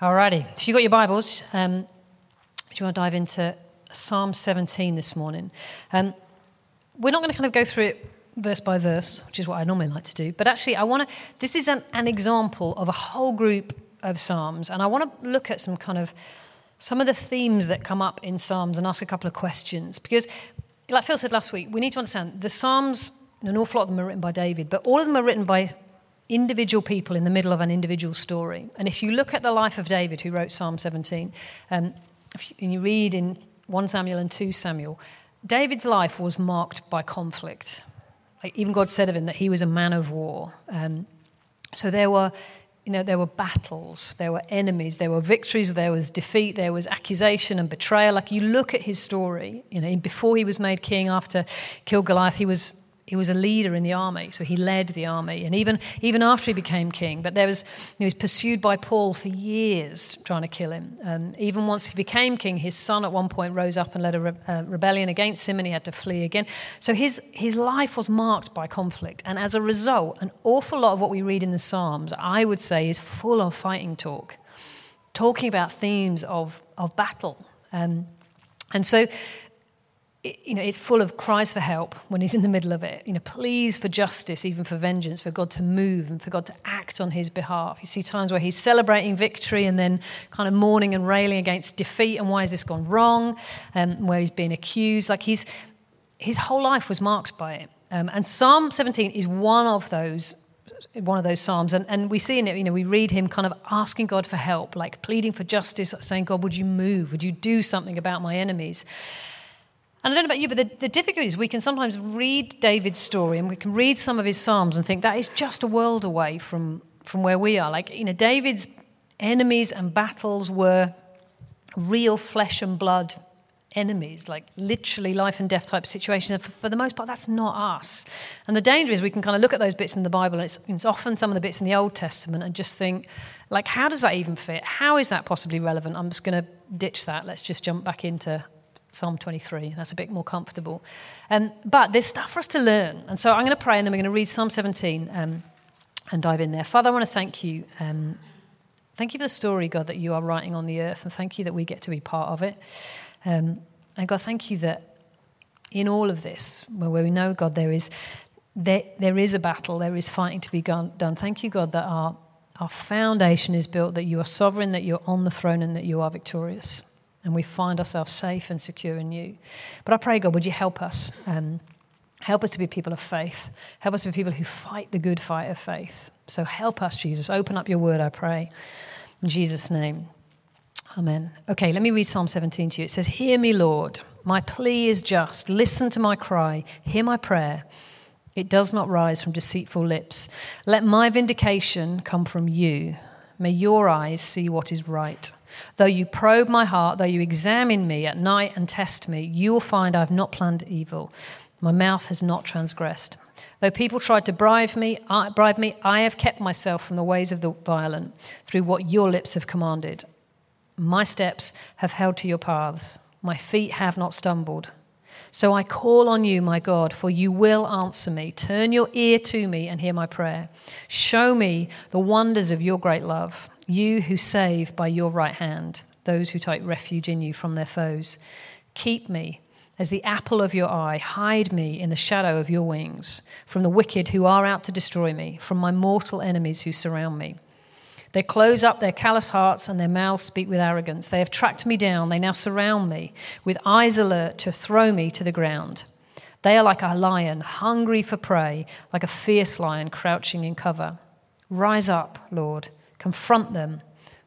Alrighty, if you've got your Bibles, um, do you want to dive into Psalm 17 this morning? Um, we're not going to kind of go through it verse by verse, which is what I normally like to do, but actually, I want to. This is an, an example of a whole group of Psalms, and I want to look at some kind of some of the themes that come up in Psalms and ask a couple of questions because, like Phil said last week, we need to understand the Psalms. An awful lot of them are written by David, but all of them are written by individual people in the middle of an individual story. And if you look at the life of David, who wrote Psalm 17, um, and you read in 1 Samuel and 2 Samuel, David's life was marked by conflict. Like even God said of him that he was a man of war. Um, so there were, you know, there were battles, there were enemies, there were victories, there was defeat, there was accusation and betrayal. Like you look at his story, you know, before he was made king, after killed Goliath, he was he was a leader in the army, so he led the army. And even, even after he became king, but there was, he was pursued by Saul for years trying to kill him. Um, even once he became king, his son at one point rose up and led a re- uh, rebellion against him, and he had to flee again. So his, his life was marked by conflict. And as a result, an awful lot of what we read in the Psalms, I would say, is full of fighting talk, talking about themes of, of battle. Um, and so you know, it's full of cries for help when he's in the middle of it. You know, pleas for justice, even for vengeance, for God to move and for God to act on his behalf. You see times where he's celebrating victory and then kind of mourning and railing against defeat and why has this gone wrong, um, where he's being accused. Like he's, his whole life was marked by it. Um, and Psalm 17 is one of those one of those psalms and, and we see in it you know we read him kind of asking god for help like pleading for justice saying god would you move would you do something about my enemies and I don't know about you, but the, the difficulty is we can sometimes read David's story and we can read some of his Psalms and think that is just a world away from, from where we are. Like, you know, David's enemies and battles were real flesh and blood enemies, like literally life and death type situations. And for, for, the most part, that's not us. And the danger is we can kind of look at those bits in the Bible, and it's, it's, often some of the bits in the Old Testament, and just think, like, how does that even fit? How is that possibly relevant? I'm just going to ditch that. Let's just jump back into Psalm 23. That's a bit more comfortable. Um, but there's stuff for us to learn. And so I'm going to pray and then we're going to read Psalm 17 um, and dive in there. Father, I want to thank you. Um, thank you for the story, God, that you are writing on the earth. And thank you that we get to be part of it. Um, and God, thank you that in all of this, where we know, God, there is, there, there is a battle, there is fighting to be done. Thank you, God, that our, our foundation is built, that you are sovereign, that you're on the throne, and that you are victorious and we find ourselves safe and secure in you. But I pray, God, would you help us? Um, help us to be people of faith. Help us to be people who fight the good fight of faith. So help us, Jesus. Open up your word, I pray. In Jesus' name. Amen. Okay, let me read Psalm 17 to you. It says, Hear me, Lord. My plea is just. Listen to my cry. Hear my prayer. It does not rise from deceitful lips. Let my vindication come from you. May your eyes see what is right. Though you probe my heart, though you examine me at night and test me, you will find I have not planned evil. My mouth has not transgressed. Though people tried to bribe me, I, bribe me, I have kept myself from the ways of the violent through what your lips have commanded. My steps have held to your paths. My feet have not stumbled. So I call on you, my God, for you will answer me. Turn your ear to me and hear my prayer. Show me the wonders of your great love you who save by your right hand those who take refuge in you from their foes. Keep me as the apple of your eye. Hide me in the shadow of your wings from the wicked who are out to destroy me, from my mortal enemies who surround me. They close up their callous hearts and their mouths speak with arrogance. They have tracked me down. They now surround me with eyes alert to throw me to the ground. They are like a lion, hungry for prey, like a fierce lion crouching in cover. Rise up, Lord Confront them,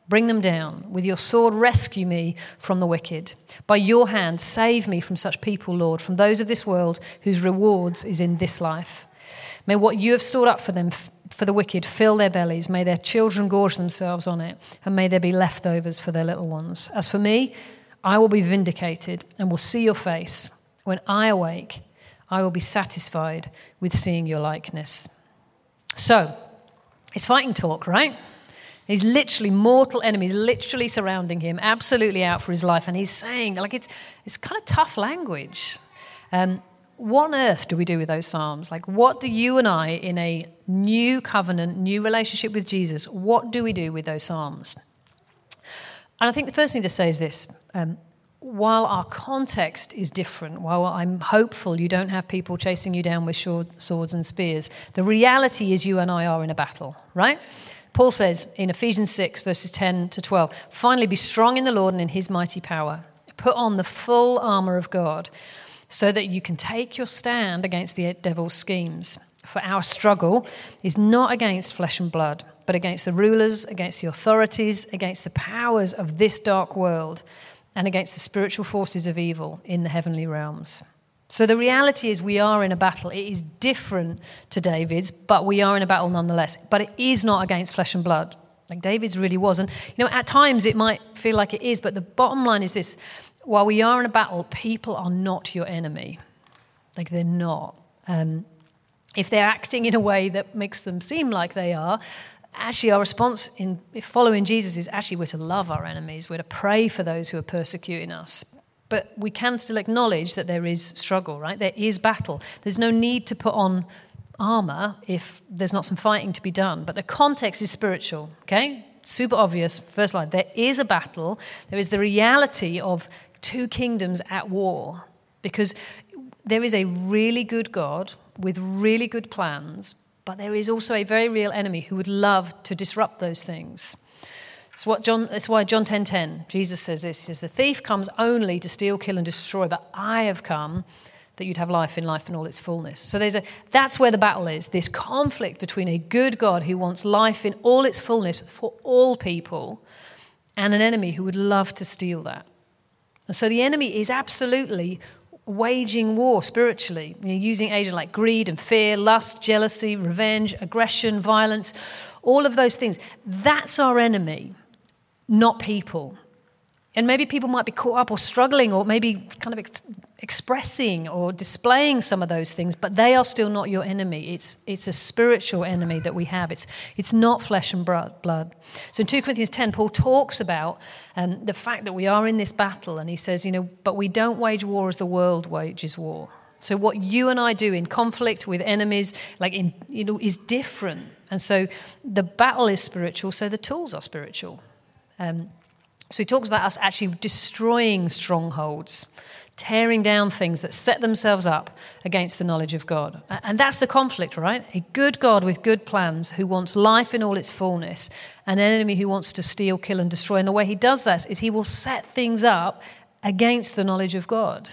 bring them down. With your sword, rescue me from the wicked. By your hand, save me from such people, Lord, from those of this world whose rewards is in this life. May what you have stored up for them, for the wicked, fill their bellies. May their children gorge themselves on it, and may there be leftovers for their little ones. As for me, I will be vindicated and will see your face. When I awake, I will be satisfied with seeing your likeness. So, it's fighting talk, right? He's literally mortal enemies, literally surrounding him, absolutely out for his life. And he's saying, like, it's, it's kind of tough language. Um, what on earth do we do with those Psalms? Like, what do you and I, in a new covenant, new relationship with Jesus, what do we do with those Psalms? And I think the first thing to say is this um, while our context is different, while I'm hopeful you don't have people chasing you down with swords and spears, the reality is you and I are in a battle, right? Paul says in Ephesians 6, verses 10 to 12, finally be strong in the Lord and in his mighty power. Put on the full armor of God so that you can take your stand against the devil's schemes. For our struggle is not against flesh and blood, but against the rulers, against the authorities, against the powers of this dark world, and against the spiritual forces of evil in the heavenly realms. So the reality is, we are in a battle. It is different to David's, but we are in a battle nonetheless. But it is not against flesh and blood, like David's really was. And, you know, at times it might feel like it is, but the bottom line is this while we are in a battle, people are not your enemy. Like they're not. Um, if they're acting in a way that makes them seem like they are, actually our response in following Jesus is actually we're to love our enemies, we're to pray for those who are persecuting us. But we can still acknowledge that there is struggle, right? There is battle. There's no need to put on armor if there's not some fighting to be done. But the context is spiritual, okay? Super obvious. First line there is a battle, there is the reality of two kingdoms at war because there is a really good God with really good plans, but there is also a very real enemy who would love to disrupt those things. It's, what John, it's why John 10.10, 10, 10, Jesus says this. He says, the thief comes only to steal, kill, and destroy, but I have come that you'd have life in life in all its fullness. So there's a, that's where the battle is, this conflict between a good God who wants life in all its fullness for all people and an enemy who would love to steal that. And so the enemy is absolutely waging war spiritually, you know, using agents like greed and fear, lust, jealousy, revenge, aggression, violence, all of those things. That's our enemy, not people. And maybe people might be caught up or struggling or maybe kind of expressing or displaying some of those things, but they are still not your enemy. It's, it's a spiritual enemy that we have. It's, it's not flesh and blood. So in 2 Corinthians 10, Paul talks about um, the fact that we are in this battle, and he says, you know, but we don't wage war as the world wages war. So what you and I do in conflict with enemies, like in, you know, is different. And so the battle is spiritual, so the tools are spiritual. Um, so he talks about us actually destroying strongholds, tearing down things that set themselves up against the knowledge of God. And that's the conflict, right? A good God with good plans who wants life in all its fullness, an enemy who wants to steal, kill, and destroy. And the way he does that is he will set things up against the knowledge of God.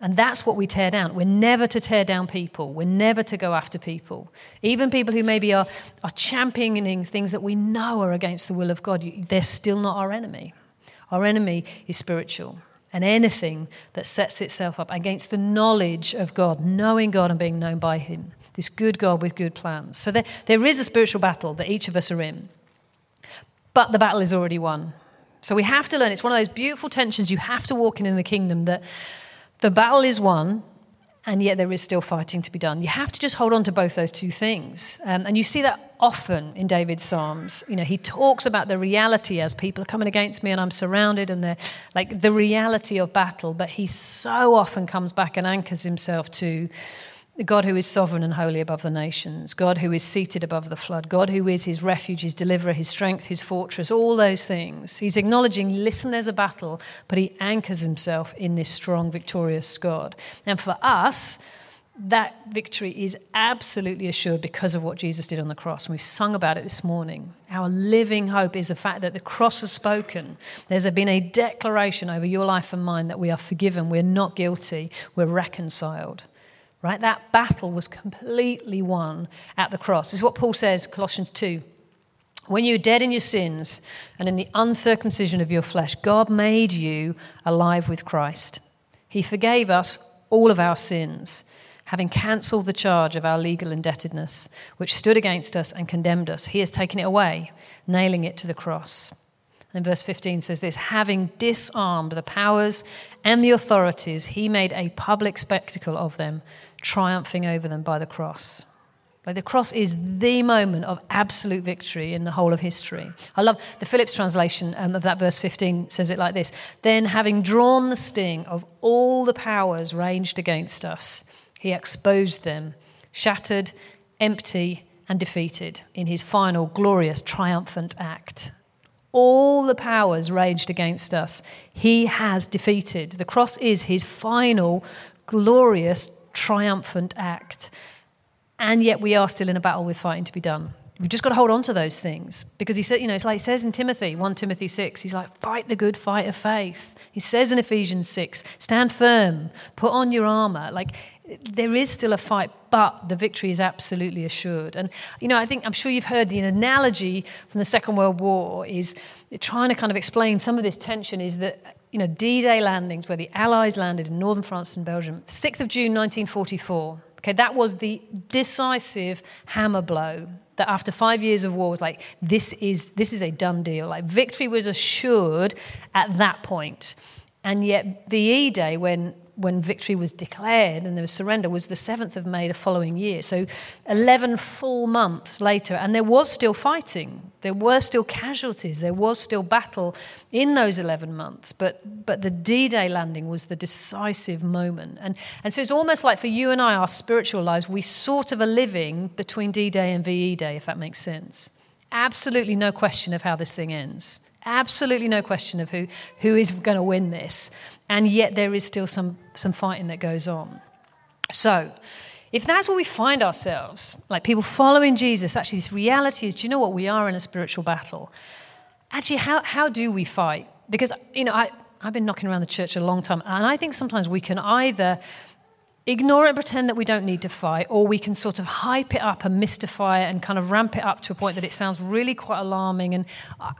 And that's what we tear down. We're never to tear down people. We're never to go after people. Even people who maybe are, are championing things that we know are against the will of God, they're still not our enemy. Our enemy is spiritual. And anything that sets itself up against the knowledge of God, knowing God and being known by Him, this good God with good plans. So there, there is a spiritual battle that each of us are in. But the battle is already won. So we have to learn. It's one of those beautiful tensions you have to walk in in the kingdom that the battle is won, and yet there is still fighting to be done. You have to just hold on to both those two things. Um, and you see that often in David's Psalms. You know, he talks about the reality as people are coming against me and I'm surrounded, and the like the reality of battle. But he so often comes back and anchors himself to God who is sovereign and holy above the nations, God who is seated above the flood, God who is his refuge, his deliverer, his strength, his fortress, all those things. He's acknowledging, listen, there's a battle, but he anchors himself in this strong, victorious God. And for us, that victory is absolutely assured because of what Jesus did on the cross. And we've sung about it this morning. Our living hope is the fact that the cross has spoken. There's been a declaration over your life and mine that we are forgiven, we're not guilty, we're reconciled right? That battle was completely won at the cross. This is what Paul says, Colossians 2. When you were dead in your sins and in the uncircumcision of your flesh, God made you alive with Christ. He forgave us all of our sins, having cancelled the charge of our legal indebtedness, which stood against us and condemned us. He has taken it away, nailing it to the cross. And verse 15 says this having disarmed the powers and the authorities, he made a public spectacle of them triumphing over them by the cross. Like the cross is the moment of absolute victory in the whole of history. I love the Phillips translation um, of that verse 15 says it like this Then, having drawn the sting of all the powers ranged against us, he exposed them, shattered, empty, and defeated in his final glorious, triumphant act. all the powers raged against us, he has defeated. The cross is his final, glorious, triumphant act. And yet we are still in a battle with fighting to be done. We've just got to hold on to those things because he said, you know, it's like it says in Timothy, 1 Timothy 6, he's like, fight the good fight of faith. He says in Ephesians 6, stand firm, put on your armor. Like, there is still a fight, but the victory is absolutely assured. And, you know, I think, I'm sure you've heard the analogy from the Second World War is trying to kind of explain some of this tension is that, you know, D Day landings, where the Allies landed in northern France and Belgium, 6th of June 1944. Okay, that was the decisive hammer blow that after five years of war was like this is this is a done deal like victory was assured at that point and yet VE Day when when victory was declared and there was surrender was the 7th of May the following year. So 11 full months later, and there was still fighting. There were still casualties. There was still battle in those 11 months. But, but the D Day landing was the decisive moment. And, and so it's almost like for you and I, our spiritual lives, we sort of are living between D Day and VE Day, if that makes sense. Absolutely no question of how this thing ends. Absolutely no question of who, who is going to win this. And yet there is still some, some fighting that goes on. So, if that's where we find ourselves, like people following Jesus, actually, this reality is do you know what? We are in a spiritual battle. Actually, how, how do we fight? Because, you know, I, I've been knocking around the church a long time, and I think sometimes we can either ignore it and pretend that we don't need to fight, or we can sort of hype it up and mystify it and kind of ramp it up to a point that it sounds really quite alarming. And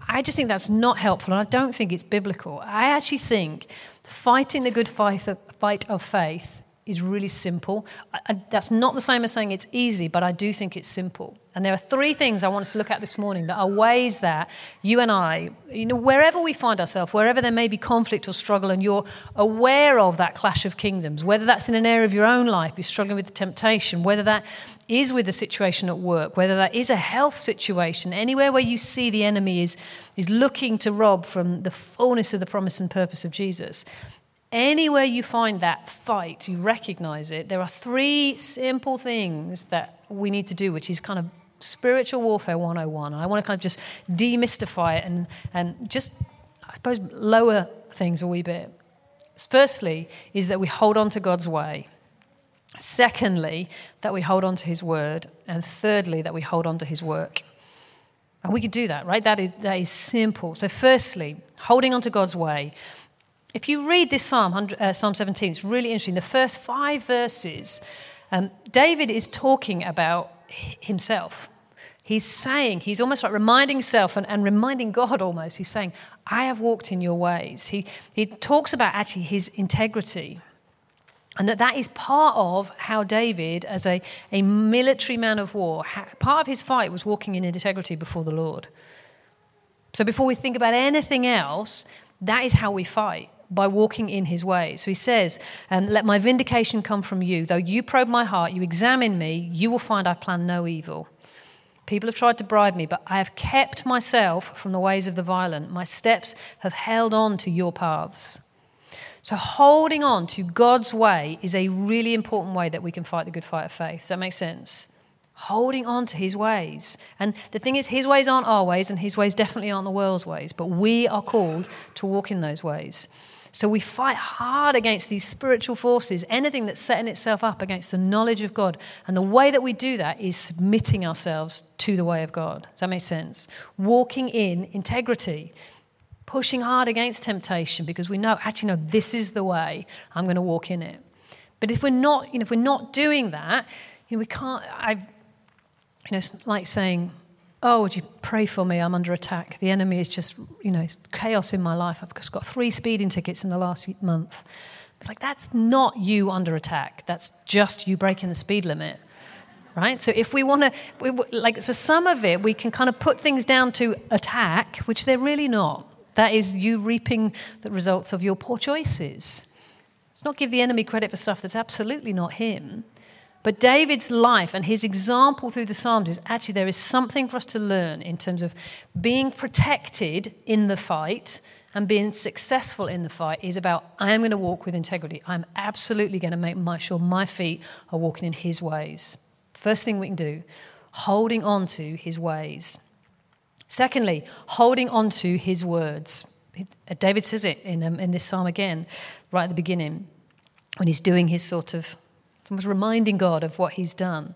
I just think that's not helpful, and I don't think it's biblical. I actually think fighting the good fight of, fight of faith is really simple. I, that's not the same as saying it's easy, but I do think it's simple. And there are three things I want us to look at this morning that are ways that you and I, you know, wherever we find ourselves, wherever there may be conflict or struggle, and you're aware of that clash of kingdoms, whether that's in an area of your own life, you're struggling with the temptation, whether that is with the situation at work, whether that is a health situation, anywhere where you see the enemy is, is looking to rob from the fullness of the promise and purpose of Jesus Anywhere you find that fight, you recognize it, there are three simple things that we need to do, which is kind of spiritual warfare 101. And I want to kind of just demystify it and, and just, I suppose, lower things a wee bit. Firstly, is that we hold on to God's way. Secondly, that we hold on to his word. And thirdly, that we hold on to his work. And we can do that, right? That is, that is simple. So, firstly, holding on to God's way. If you read this Psalm, uh, Psalm 17, it's really interesting. The first five verses, um, David is talking about himself. He's saying, he's almost like reminding himself and, and reminding God almost. He's saying, I have walked in your ways. He, he talks about actually his integrity. And that that is part of how David, as a, a military man of war, part of his fight was walking in integrity before the Lord. So before we think about anything else, that is how we fight by walking in his ways. So he says, um, Let my vindication come from you. Though you probe my heart, you examine me, you will find I plan no evil. People have tried to bribe me, but I have kept myself from the ways of the violent. My steps have held on to your paths. So, holding on to God's way is a really important way that we can fight the good fight of faith. Does that make sense? Holding on to his ways. And the thing is, his ways aren't our ways, and his ways definitely aren't the world's ways, but we are called to walk in those ways. So we fight hard against these spiritual forces, anything that's setting itself up against the knowledge of God. And the way that we do that is submitting ourselves to the way of God. Does that make sense? Walking in integrity, pushing hard against temptation because we know, actually, no, this is the way I'm going to walk in it. But if we're not, you know, if we're not doing that, you know, we can't. I, you know, it's like saying, Oh, would you pray for me? I'm under attack. The enemy is just, you know, chaos in my life. I've just got three speeding tickets in the last month. It's like, that's not you under attack. That's just you breaking the speed limit. Right? So if we want to, like, so some of it, we can kind of put things down to attack, which they're really not. That is you reaping the results of your poor choices. Let's not give the enemy credit for stuff that's absolutely not him. But David's life and his example through the Psalms is actually there is something for us to learn in terms of being protected in the fight and being successful in the fight is about I am going to walk with integrity. I'm absolutely going to make sure my feet are walking in his ways. First thing we can do, holding on to his ways. Secondly, holding on to his words. David says it in, um, in this psalm again, right at the beginning, when he's doing his sort of, almost reminding God of what he's done.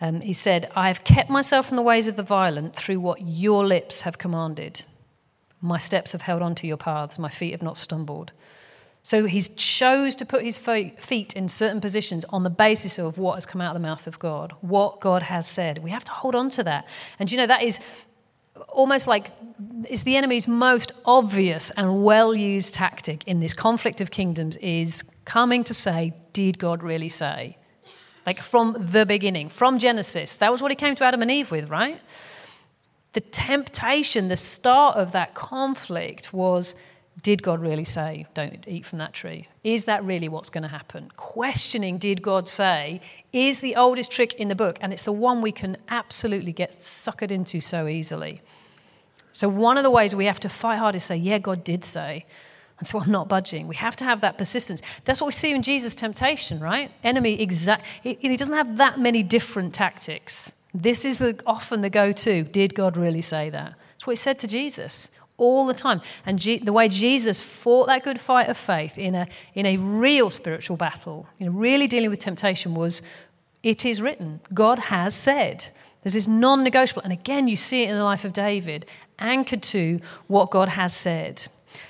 Um, he said, I have kept myself from the ways of the violent through what your lips have commanded. My steps have held on to your paths, my feet have not stumbled. So he chose to put his feet in certain positions on the basis of what has come out of the mouth of God, what God has said. We have to hold on to that. And you know, that is almost like it's the enemy's most obvious and well used tactic in this conflict of kingdoms is coming to say, Did God really say? Like from the beginning, from Genesis. That was what he came to Adam and Eve with, right? The temptation, the start of that conflict was did God really say, don't eat from that tree? Is that really what's going to happen? Questioning, did God say, is the oldest trick in the book, and it's the one we can absolutely get suckered into so easily. So, one of the ways we have to fight hard is say, yeah, God did say, and so I'm not budging. We have to have that persistence. That's what we see in Jesus' temptation, right? Enemy exact. He, doesn't have that many different tactics. This is the, often the go-to. Did God really say that? That's what he said to Jesus all the time. And G- the way Jesus fought that good fight of faith in a, in a real spiritual battle, you know, really dealing with temptation, was it is written. God has said. There's this non negotiable. And again, you see it in the life of David, anchored to what God has said.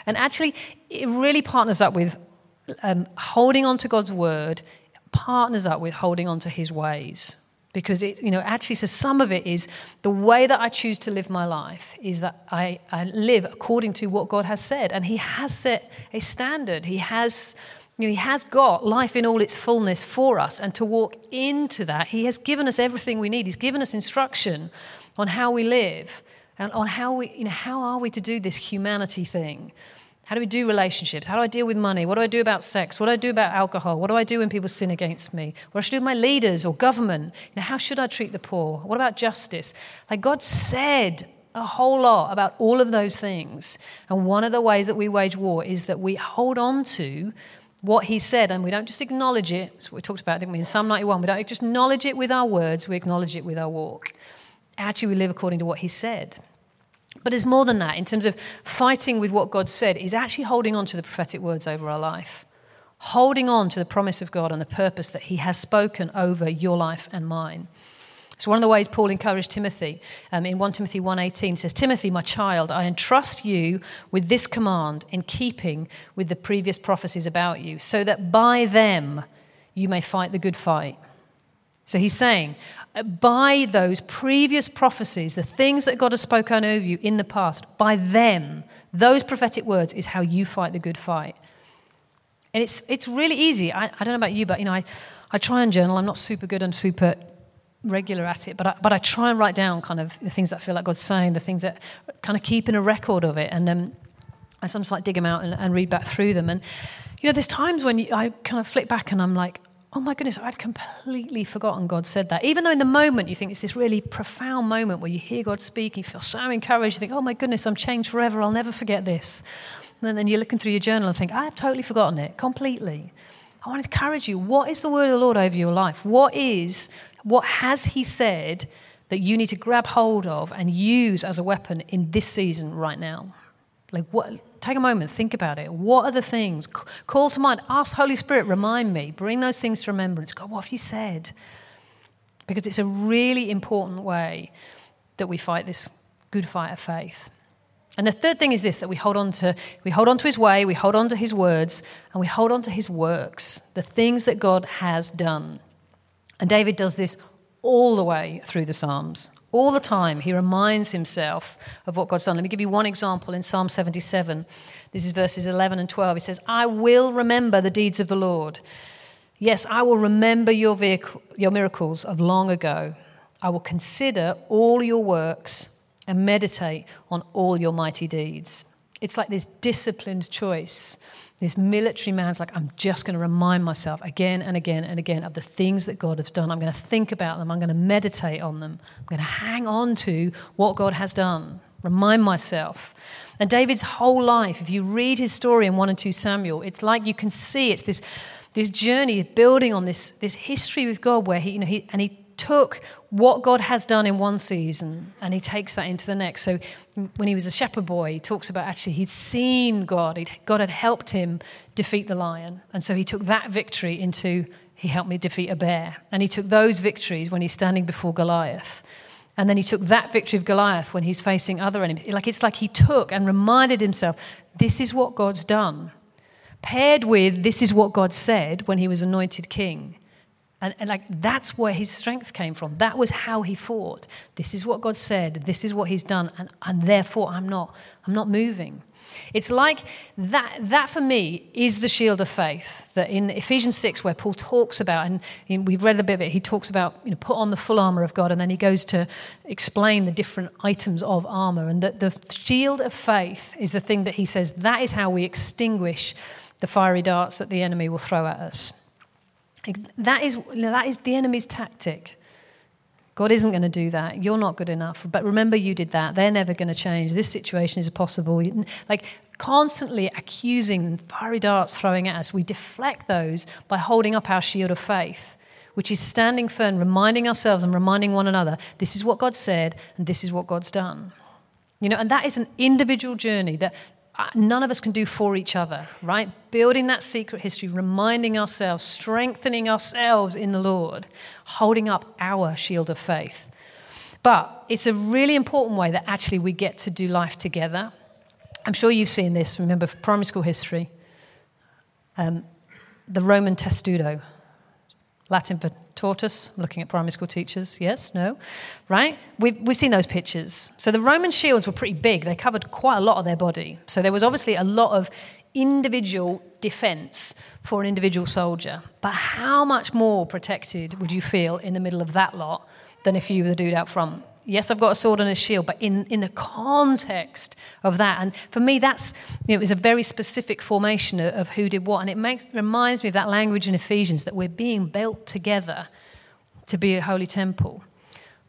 And actually, it really partners up with um, holding on to God's word, partners up with holding on to his ways because it you know actually so some of it is the way that i choose to live my life is that I, I live according to what god has said and he has set a standard he has he has got life in all its fullness for us and to walk into that he has given us everything we need he's given us instruction on how we live and on how we you know how are we to do this humanity thing how do we do relationships? How do I deal with money? What do I do about sex? What do I do about alcohol? What do I do when people sin against me? What should I do with my leaders or government? You know, how should I treat the poor? What about justice? Like God said a whole lot about all of those things. And one of the ways that we wage war is that we hold on to what he said and we don't just acknowledge it. That's what we talked about, didn't we, in Psalm 91? We don't just acknowledge it with our words, we acknowledge it with our walk. Actually, we live according to what he said. But it's more than that. In terms of fighting with what God said, is actually holding on to the prophetic words over our life, holding on to the promise of God and the purpose that He has spoken over your life and mine. So one of the ways Paul encouraged Timothy um, in 1 Timothy 1.18 says, Timothy, my child, I entrust you with this command in keeping with the previous prophecies about you, so that by them you may fight the good fight. So he's saying, by those previous prophecies, the things that God has spoken over you in the past, by them, those prophetic words is how you fight the good fight. And it's, it's really easy. I, I don't know about you, but you know, I, I try and journal. I'm not super good and super regular at it, but I, but I try and write down kind of the things that I feel like God's saying, the things that kind of keeping a record of it. And then I sometimes like dig them out and, and read back through them. And, you know, there's times when I kind of flick back and I'm like, oh my goodness, I'd completely forgotten God said that. Even though in the moment you think it's this really profound moment where you hear God speak, you feel so encouraged, you think, oh my goodness, I'm changed forever, I'll never forget this. And then you're looking through your journal and think, I've totally forgotten it completely. I want to encourage you. What is the word of the Lord over your life? What is, what has He said that you need to grab hold of and use as a weapon in this season right now? Like, what, take a moment, think about it. What are the things? Call to mind, ask Holy Spirit, remind me, bring those things to remembrance. God, what have you said? Because it's a really important way that we fight this good fight of faith. And the third thing is this that we hold on to we hold on to his way, we hold on to his words, and we hold on to his works, the things that God has done. And David does this all the way through the Psalms. All the time, he reminds himself of what God's done. Let me give you one example in Psalm 77. This is verses 11 and 12. He says, I will remember the deeds of the Lord. Yes, I will remember your, vehicle, your miracles of long ago. I will consider all your works and meditate on all your mighty deeds. It's like this disciplined choice this military man's like, I'm just going to remind myself again and again and again of the things that God has done. I'm going to think about them. I'm going to meditate on them. I'm going to hang on to what God has done, remind myself. And David's whole life, if you read his story in 1 and 2 Samuel, it's like you can see it's this, this journey of building on this, this history with God where he, you know, he, and he took what God has done in one season and he takes that into the next. So when he was a shepherd boy, he talks about actually he'd seen God. He'd, God had helped him defeat the lion. And so he took that victory into, he helped me defeat a bear. And he took those victories when he's standing before Goliath. And then he took that victory of Goliath when he's facing other enemies. Like it's like he took and reminded himself, this is what God's done. Paired with this is what God said when he was anointed king. And, and, like that's where his strength came from. That was how he fought. This is what God said. This is what he's done, and, and therefore I'm not. I'm not moving. It's like that. That for me is the shield of faith. That in Ephesians six, where Paul talks about, and we've read a bit of it. He talks about you know put on the full armor of God, and then he goes to explain the different items of armor. And that the shield of faith is the thing that he says that is how we extinguish the fiery darts that the enemy will throw at us. That is, that is the enemy's tactic. God isn't going to do that. You're not good enough. But remember, you did that. They're never going to change. This situation is possible. Like constantly accusing and fiery darts throwing at us, we deflect those by holding up our shield of faith, which is standing firm, reminding ourselves and reminding one another this is what God said and this is what God's done. You know, and that is an individual journey that none of us can do for each other, right? Building that secret history, reminding ourselves, strengthening ourselves in the Lord, holding up our shield of faith. But it's a really important way that actually we get to do life together. I'm sure you've seen this, remember, primary school history. Um, the Roman testudo, Latin for tortoise. I'm looking at primary school teachers. Yes, no, right? We've, we've seen those pictures. So the Roman shields were pretty big. They covered quite a lot of their body. So there was obviously a lot of individual defense for an individual soldier. But how much more protected would you feel in the middle of that lot than if you were the dude out front? Yes, I've got a sword and a shield, but in, in the context of that, and for me, that's you know, it was a very specific formation of, of who did what, and it makes reminds me of that language in Ephesians that we're being built together to be a holy temple.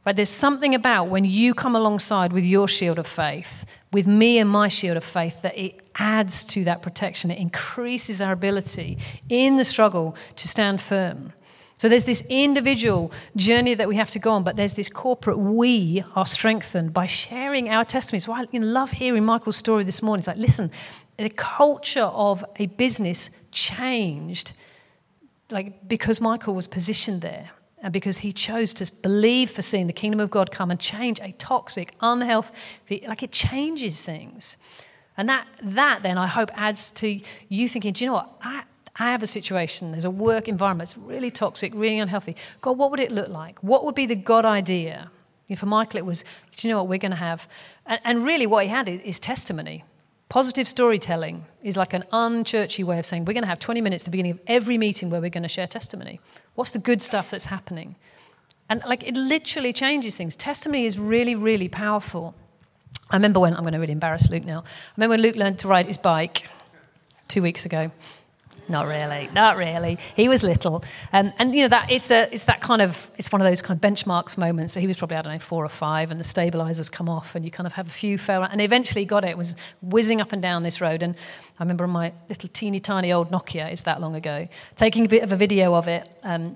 But there's something about when you come alongside with your shield of faith, with me and my shield of faith, that it adds to that protection. It increases our ability in the struggle to stand firm. So there's this individual journey that we have to go on, but there's this corporate we are strengthened by sharing our testimonies. So I love hearing Michael's story this morning. It's like, listen, the culture of a business changed like because Michael was positioned there and because he chose to believe for seeing the kingdom of God come and change a toxic, unhealthy, like it changes things. And that, that then I hope adds to you thinking, do you know what? I, I have a situation, there's a work environment, it's really toxic, really unhealthy. God, what would it look like? What would be the God idea? You know, for Michael, it was, do you know what we're going to have? And, and, really, what he had is, is testimony. Positive storytelling is like an unchurchy way of saying we're going to have 20 minutes at the beginning of every meeting where we're going to share testimony. What's the good stuff that's happening? And like it literally changes things. Testimony is really, really powerful. I remember when, I'm going to really embarrass Luke now. I remember when Luke learned to ride his bike two weeks ago. Not really, not really. He was little, um, and you know that it's, a, it's that kind of it's one of those kind of benchmarks moments. So he was probably I don't know four or five, and the stabilizers come off, and you kind of have a few fail, and eventually got it. it. Was whizzing up and down this road, and I remember on my little teeny tiny old Nokia, it's that long ago, taking a bit of a video of it. Um,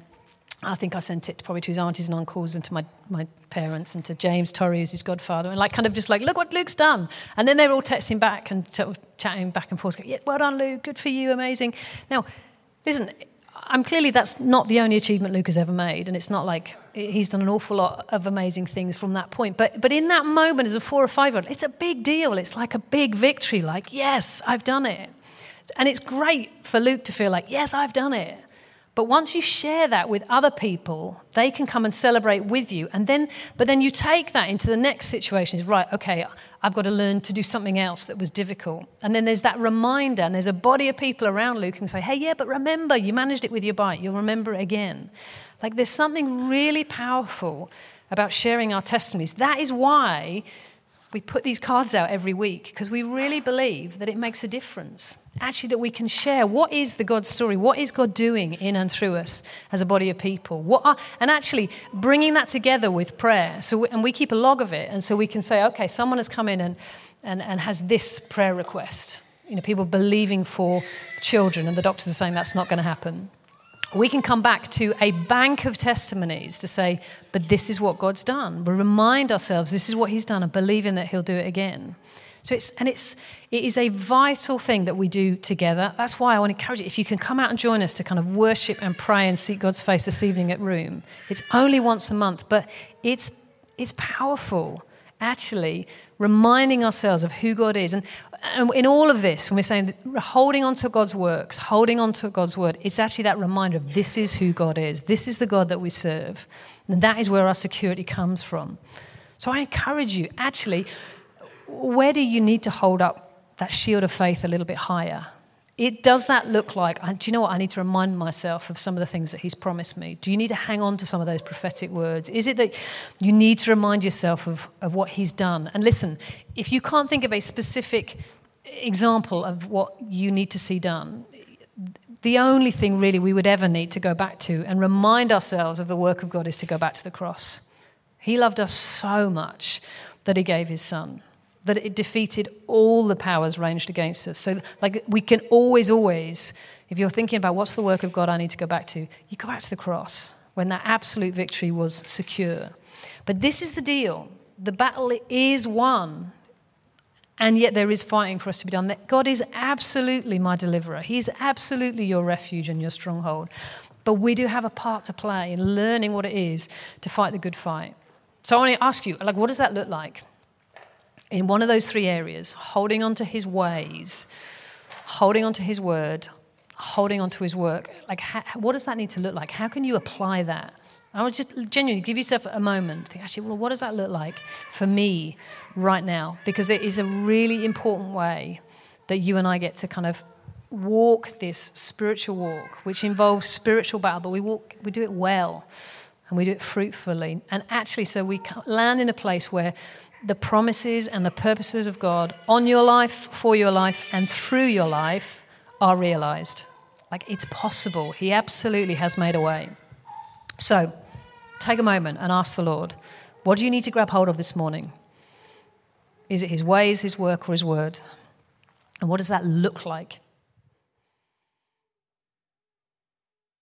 I think I sent it probably to his aunties and uncles and to my, my parents and to James Torrey, who's his godfather, and like kind of just like, look what Luke's done. And then they were all texting back and chatting back and forth, yeah, well done, Luke, good for you, amazing. Now, listen, I'm clearly that's not the only achievement Luke has ever made, and it's not like he's done an awful lot of amazing things from that point. But but in that moment, as a four or five year old, it's a big deal. It's like a big victory. Like yes, I've done it, and it's great for Luke to feel like yes, I've done it. But once you share that with other people, they can come and celebrate with you. And then, but then you take that into the next situation is right, okay, I've got to learn to do something else that was difficult. And then there's that reminder, and there's a body of people around Luke who say, hey, yeah, but remember, you managed it with your bike, you'll remember it again. Like there's something really powerful about sharing our testimonies. That is why we put these cards out every week because we really believe that it makes a difference. Actually, that we can share what is the God story, what is God doing in and through us as a body of people, what are, and actually bringing that together with prayer. So, we, and we keep a log of it, and so we can say, okay, someone has come in and, and, and has this prayer request. You know, people believing for children, and the doctors are saying that's not going to happen. We can come back to a bank of testimonies to say, but this is what God's done. We remind ourselves this is what He's done and believing that He'll do it again. So it's, and it's, it is a vital thing that we do together. That's why I want to encourage you, if you can come out and join us to kind of worship and pray and seek God's face this evening at Room. It's only once a month, but it's, it's powerful, actually, reminding ourselves of who God is. And, and in all of this, when we're saying holding on to God's works, holding on to God's word, it's actually that reminder of this is who God is. This is the God that we serve. And that is where our security comes from. So I encourage you, actually, where do you need to hold up that shield of faith a little bit higher? It does that look like, do you know what? I need to remind myself of some of the things that he's promised me. Do you need to hang on to some of those prophetic words? Is it that you need to remind yourself of, of what he's done? And listen, if you can't think of a specific example of what you need to see done, the only thing really we would ever need to go back to and remind ourselves of the work of God is to go back to the cross. He loved us so much that he gave his son that it defeated all the powers ranged against us. So, like, we can always, always, if you're thinking about what's the work of God I need to go back to, you go back to the cross when that absolute victory was secure. But this is the deal the battle is won, and yet there is fighting for us to be done. God is absolutely my deliverer, He is absolutely your refuge and your stronghold. But we do have a part to play in learning what it is to fight the good fight. So I want to ask you, like, what does that look like? In one of those three areas, holding on to his ways, holding on to his word, holding on to his work, like how, what does that need to look like? How can you apply that? I would just genuinely give yourself a moment. Think, actually, well, what does that look like for me right now? Because it is a really important way that you and I get to kind of walk this spiritual walk, which involves spiritual battle, but we walk, we do it well, and we do it fruitfully, and actually, so we land in a place where the promises and the purposes of God on your life, for your life, and through your life are realized. Like it's possible. He absolutely has made a way. So take a moment and ask the Lord, what do you need to grab hold of this morning? Is it His ways, His work, or His word? And what does that look like